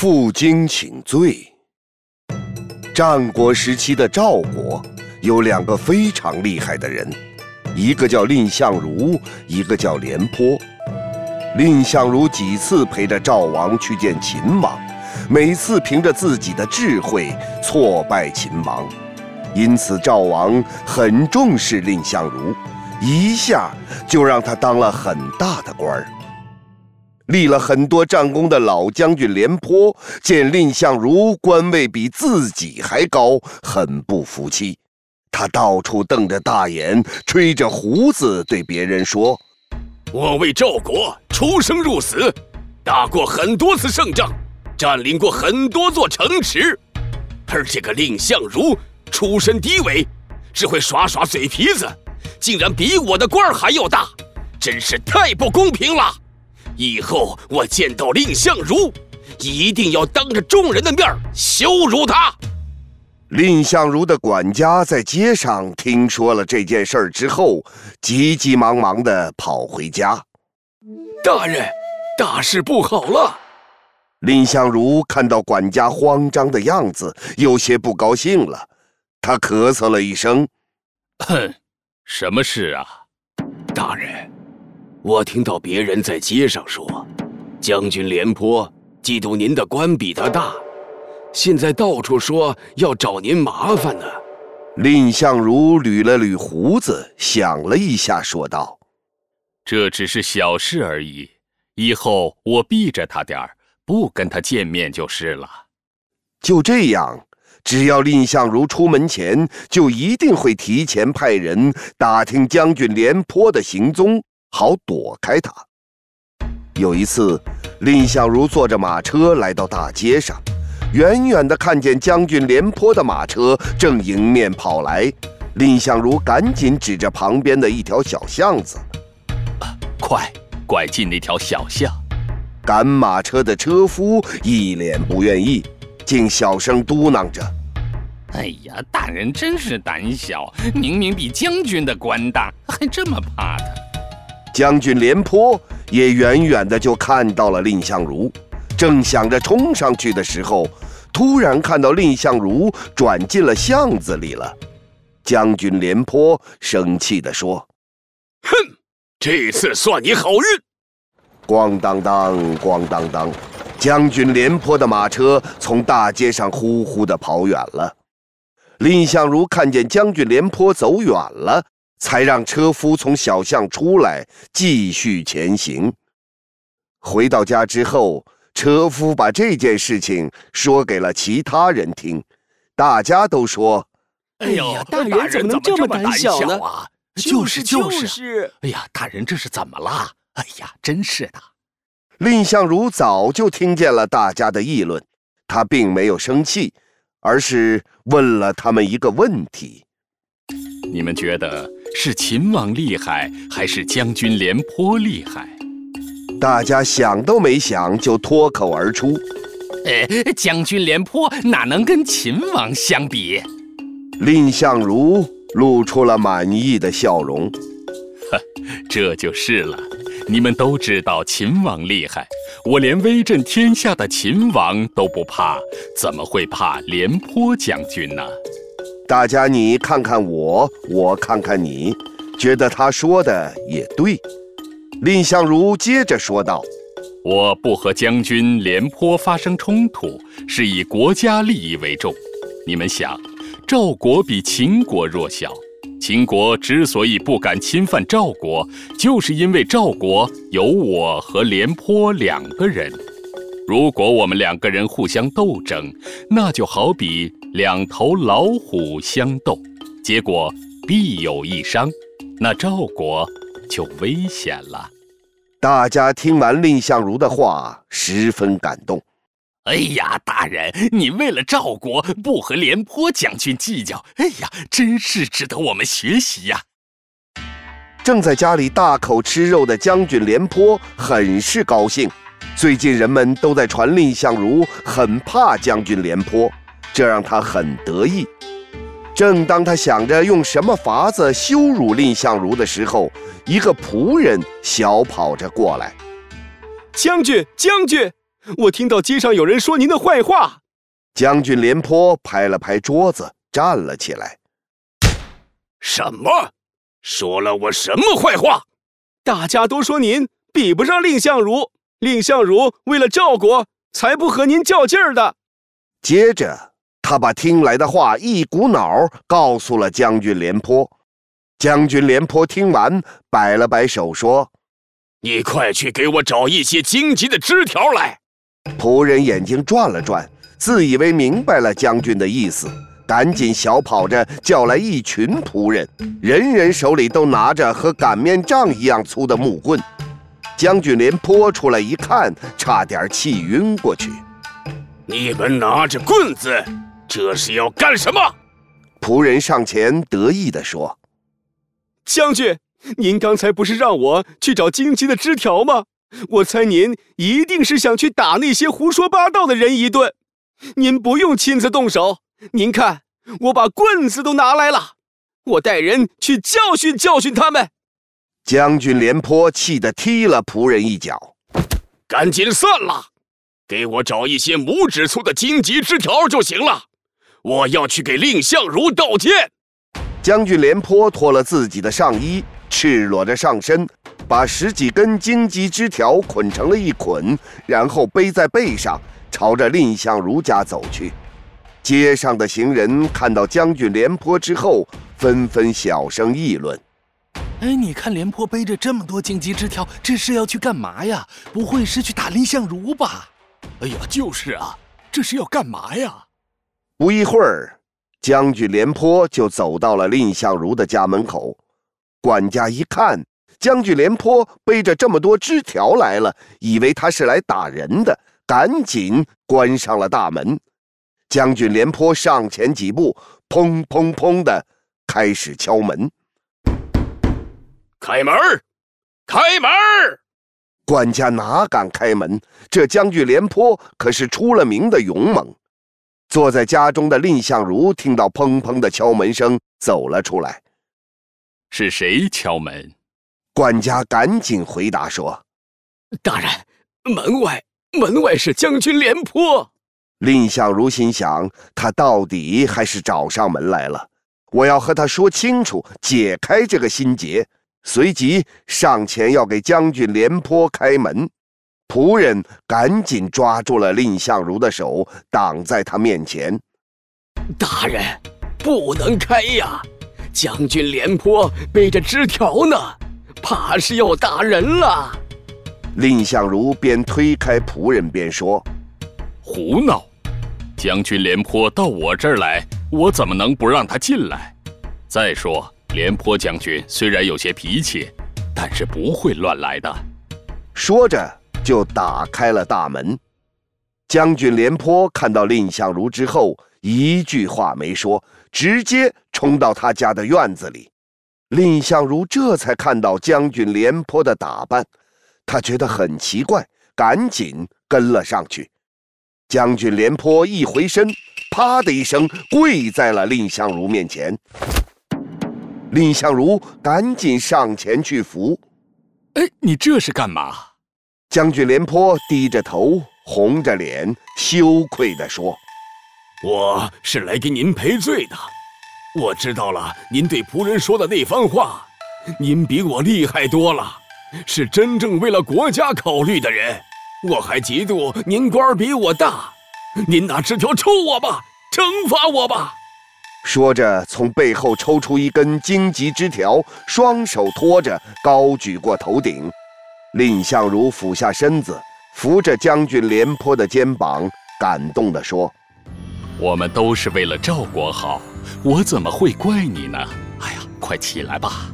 负荆请罪。战国时期的赵国有两个非常厉害的人，一个叫蔺相如，一个叫廉颇。蔺相如几次陪着赵王去见秦王，每次凭着自己的智慧挫败秦王，因此赵王很重视蔺相如，一下就让他当了很大的官儿。立了很多战功的老将军廉颇见蔺相如官位比自己还高，很不服气。他到处瞪着大眼，吹着胡子，对别人说：“我为赵国出生入死，打过很多次胜仗，占领过很多座城池。而这个蔺相如出身低微，只会耍耍嘴皮子，竟然比我的官儿还要大，真是太不公平了！”以后我见到蔺相如，一定要当着众人的面羞辱他。蔺相如的管家在街上听说了这件事儿之后，急急忙忙地跑回家。大人，大事不好了！蔺相如看到管家慌张的样子，有些不高兴了。他咳嗽了一声：“哼，什么事啊，大人？”我听到别人在街上说，将军廉颇嫉妒您的官比他大，现在到处说要找您麻烦呢。蔺相如捋了捋胡子，想了一下，说道：“这只是小事而已，以后我避着他点儿，不跟他见面就是了。”就这样，只要蔺相如出门前，就一定会提前派人打听将军廉颇的行踪。好躲开他。有一次，蔺相如坐着马车来到大街上，远远的看见将军廉颇的马车正迎面跑来，蔺相如赶紧指着旁边的一条小巷子：“快，拐进那条小巷。”赶马车的车夫一脸不愿意，竟小声嘟囔着：“哎呀，大人真是胆小，明明比将军的官大，还这么怕他。”将军廉颇也远远的就看到了蔺相如，正想着冲上去的时候，突然看到蔺相如转进了巷子里了。将军廉颇生气地说：“哼，这次算你好运！”咣当当，咣当当，将军廉颇的马车从大街上呼呼的跑远了。蔺相如看见将军廉颇走远了。才让车夫从小巷出来，继续前行。回到家之后，车夫把这件事情说给了其他人听，大家都说：“哎呀，大人怎么能这么胆小呢？”就是就是。哎呀，大人这是怎么了？哎呀，真是的。蔺相如早就听见了大家的议论，他并没有生气，而是问了他们一个问题：“你们觉得？”是秦王厉害，还是将军廉颇厉害？大家想都没想就脱口而出：“呃，将军廉颇哪能跟秦王相比？”蔺相如露出了满意的笑容：“呵，这就是了。你们都知道秦王厉害，我连威震天下的秦王都不怕，怎么会怕廉颇将军呢？”大家，你看看我，我看看你，觉得他说的也对。蔺相如接着说道：“我不和将军廉颇发生冲突，是以国家利益为重。你们想，赵国比秦国弱小，秦国之所以不敢侵犯赵国，就是因为赵国有我和廉颇两个人。如果我们两个人互相斗争，那就好比……”两头老虎相斗，结果必有一伤，那赵国就危险了。大家听完蔺相如的话，十分感动。哎呀，大人，你为了赵国不和廉颇将军计较，哎呀，真是值得我们学习呀！正在家里大口吃肉的将军廉颇很是高兴。最近人们都在传蔺相如很怕将军廉颇。这让他很得意。正当他想着用什么法子羞辱蔺相如的时候，一个仆人小跑着过来：“将军，将军，我听到街上有人说您的坏话。将军廉颇拍了拍桌子，站了起来。什么？说了我什么坏话？大家都说您比不上蔺相如，蔺相如为了赵国才不和您较劲儿的。接着，他把听来的话一股脑告诉了将军廉颇。将军廉颇听完，摆了摆手说：“你快去给我找一些荆棘的枝条来。”仆人眼睛转了转，自以为明白了将军的意思。赶紧小跑着叫来一群仆人，人人手里都拿着和擀面杖一样粗的木棍。将军廉颇出来一看，差点气晕过去。你们拿着棍子，这是要干什么？仆人上前得意地说：“将军，您刚才不是让我去找荆棘的枝条吗？我猜您一定是想去打那些胡说八道的人一顿。您不用亲自动手。”您看，我把棍子都拿来了，我带人去教训教训他们。将军廉颇气得踢了仆人一脚，赶紧散了，给我找一些拇指粗的荆棘枝条就行了。我要去给蔺相如道歉。将军廉颇脱了自己的上衣，赤裸着上身，把十几根荆棘枝条捆成了一捆，然后背在背上，朝着蔺相如家走去。街上的行人看到将军廉颇之后，纷纷小声议论：“哎，你看廉颇背着这么多荆棘枝条，这是要去干嘛呀？不会是去打蔺相如吧？”“哎呀，就是啊，这是要干嘛呀？”不一会儿，将军廉颇就走到了蔺相如的家门口。管家一看将军廉颇背着这么多枝条来了，以为他是来打人的，赶紧关上了大门。将军廉颇上前几步，砰砰砰的开始敲门。开门，开门！管家哪敢开门？这将军廉颇可是出了名的勇猛。坐在家中的蔺相如听到砰砰的敲门声，走了出来。是谁敲门？管家赶紧回答说：“大人，门外，门外是将军廉颇。”蔺相如心想：他到底还是找上门来了，我要和他说清楚，解开这个心结。随即上前要给将军廉颇开门，仆人赶紧抓住了蔺相如的手，挡在他面前。大人，不能开呀！将军廉颇背着枝条呢，怕是要打人了。蔺相如边推开仆人边说：“胡闹！”将军廉颇到我这儿来，我怎么能不让他进来？再说，廉颇将军虽然有些脾气，但是不会乱来的。说着，就打开了大门。将军廉颇看到蔺相如之后，一句话没说，直接冲到他家的院子里。蔺相如这才看到将军廉颇的打扮，他觉得很奇怪，赶紧跟了上去。将军廉颇一回身，啪的一声跪在了蔺相如面前。蔺相如赶紧上前去扶。哎，你这是干嘛？将军廉颇低着头，红着脸，羞愧地说：“我是来给您赔罪的。我知道了，您对仆人说的那番话，您比我厉害多了，是真正为了国家考虑的人。”我还嫉妒您官比我大，您拿枝条抽我吧，惩罚我吧。说着，从背后抽出一根荆棘枝条，双手托着，高举过头顶。蔺相如俯下身子，扶着将军廉颇的肩膀，感动地说：“我们都是为了赵国好，我怎么会怪你呢？哎呀，快起来吧。”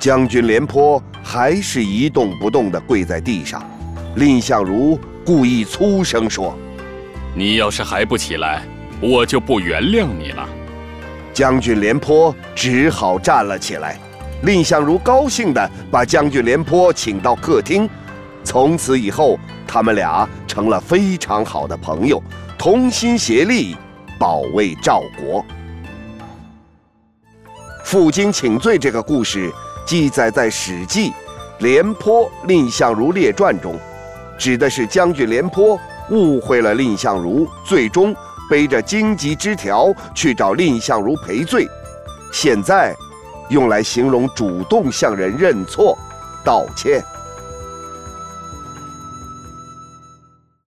将军廉颇还是一动不动地跪在地上。蔺相如故意粗声说：“你要是还不起来，我就不原谅你了。”将军廉颇只好站了起来。蔺相如高兴地把将军廉颇请到客厅从此以后他们俩成了非常好的朋友。同心协力保卫赵国负荆请罪这个故事记载在史记廉颇蔺相如列传中指的是将军廉颇误会了蔺相如最终背着荆棘枝条去找蔺相如赔罪。现在用来形容主动向人认错道歉。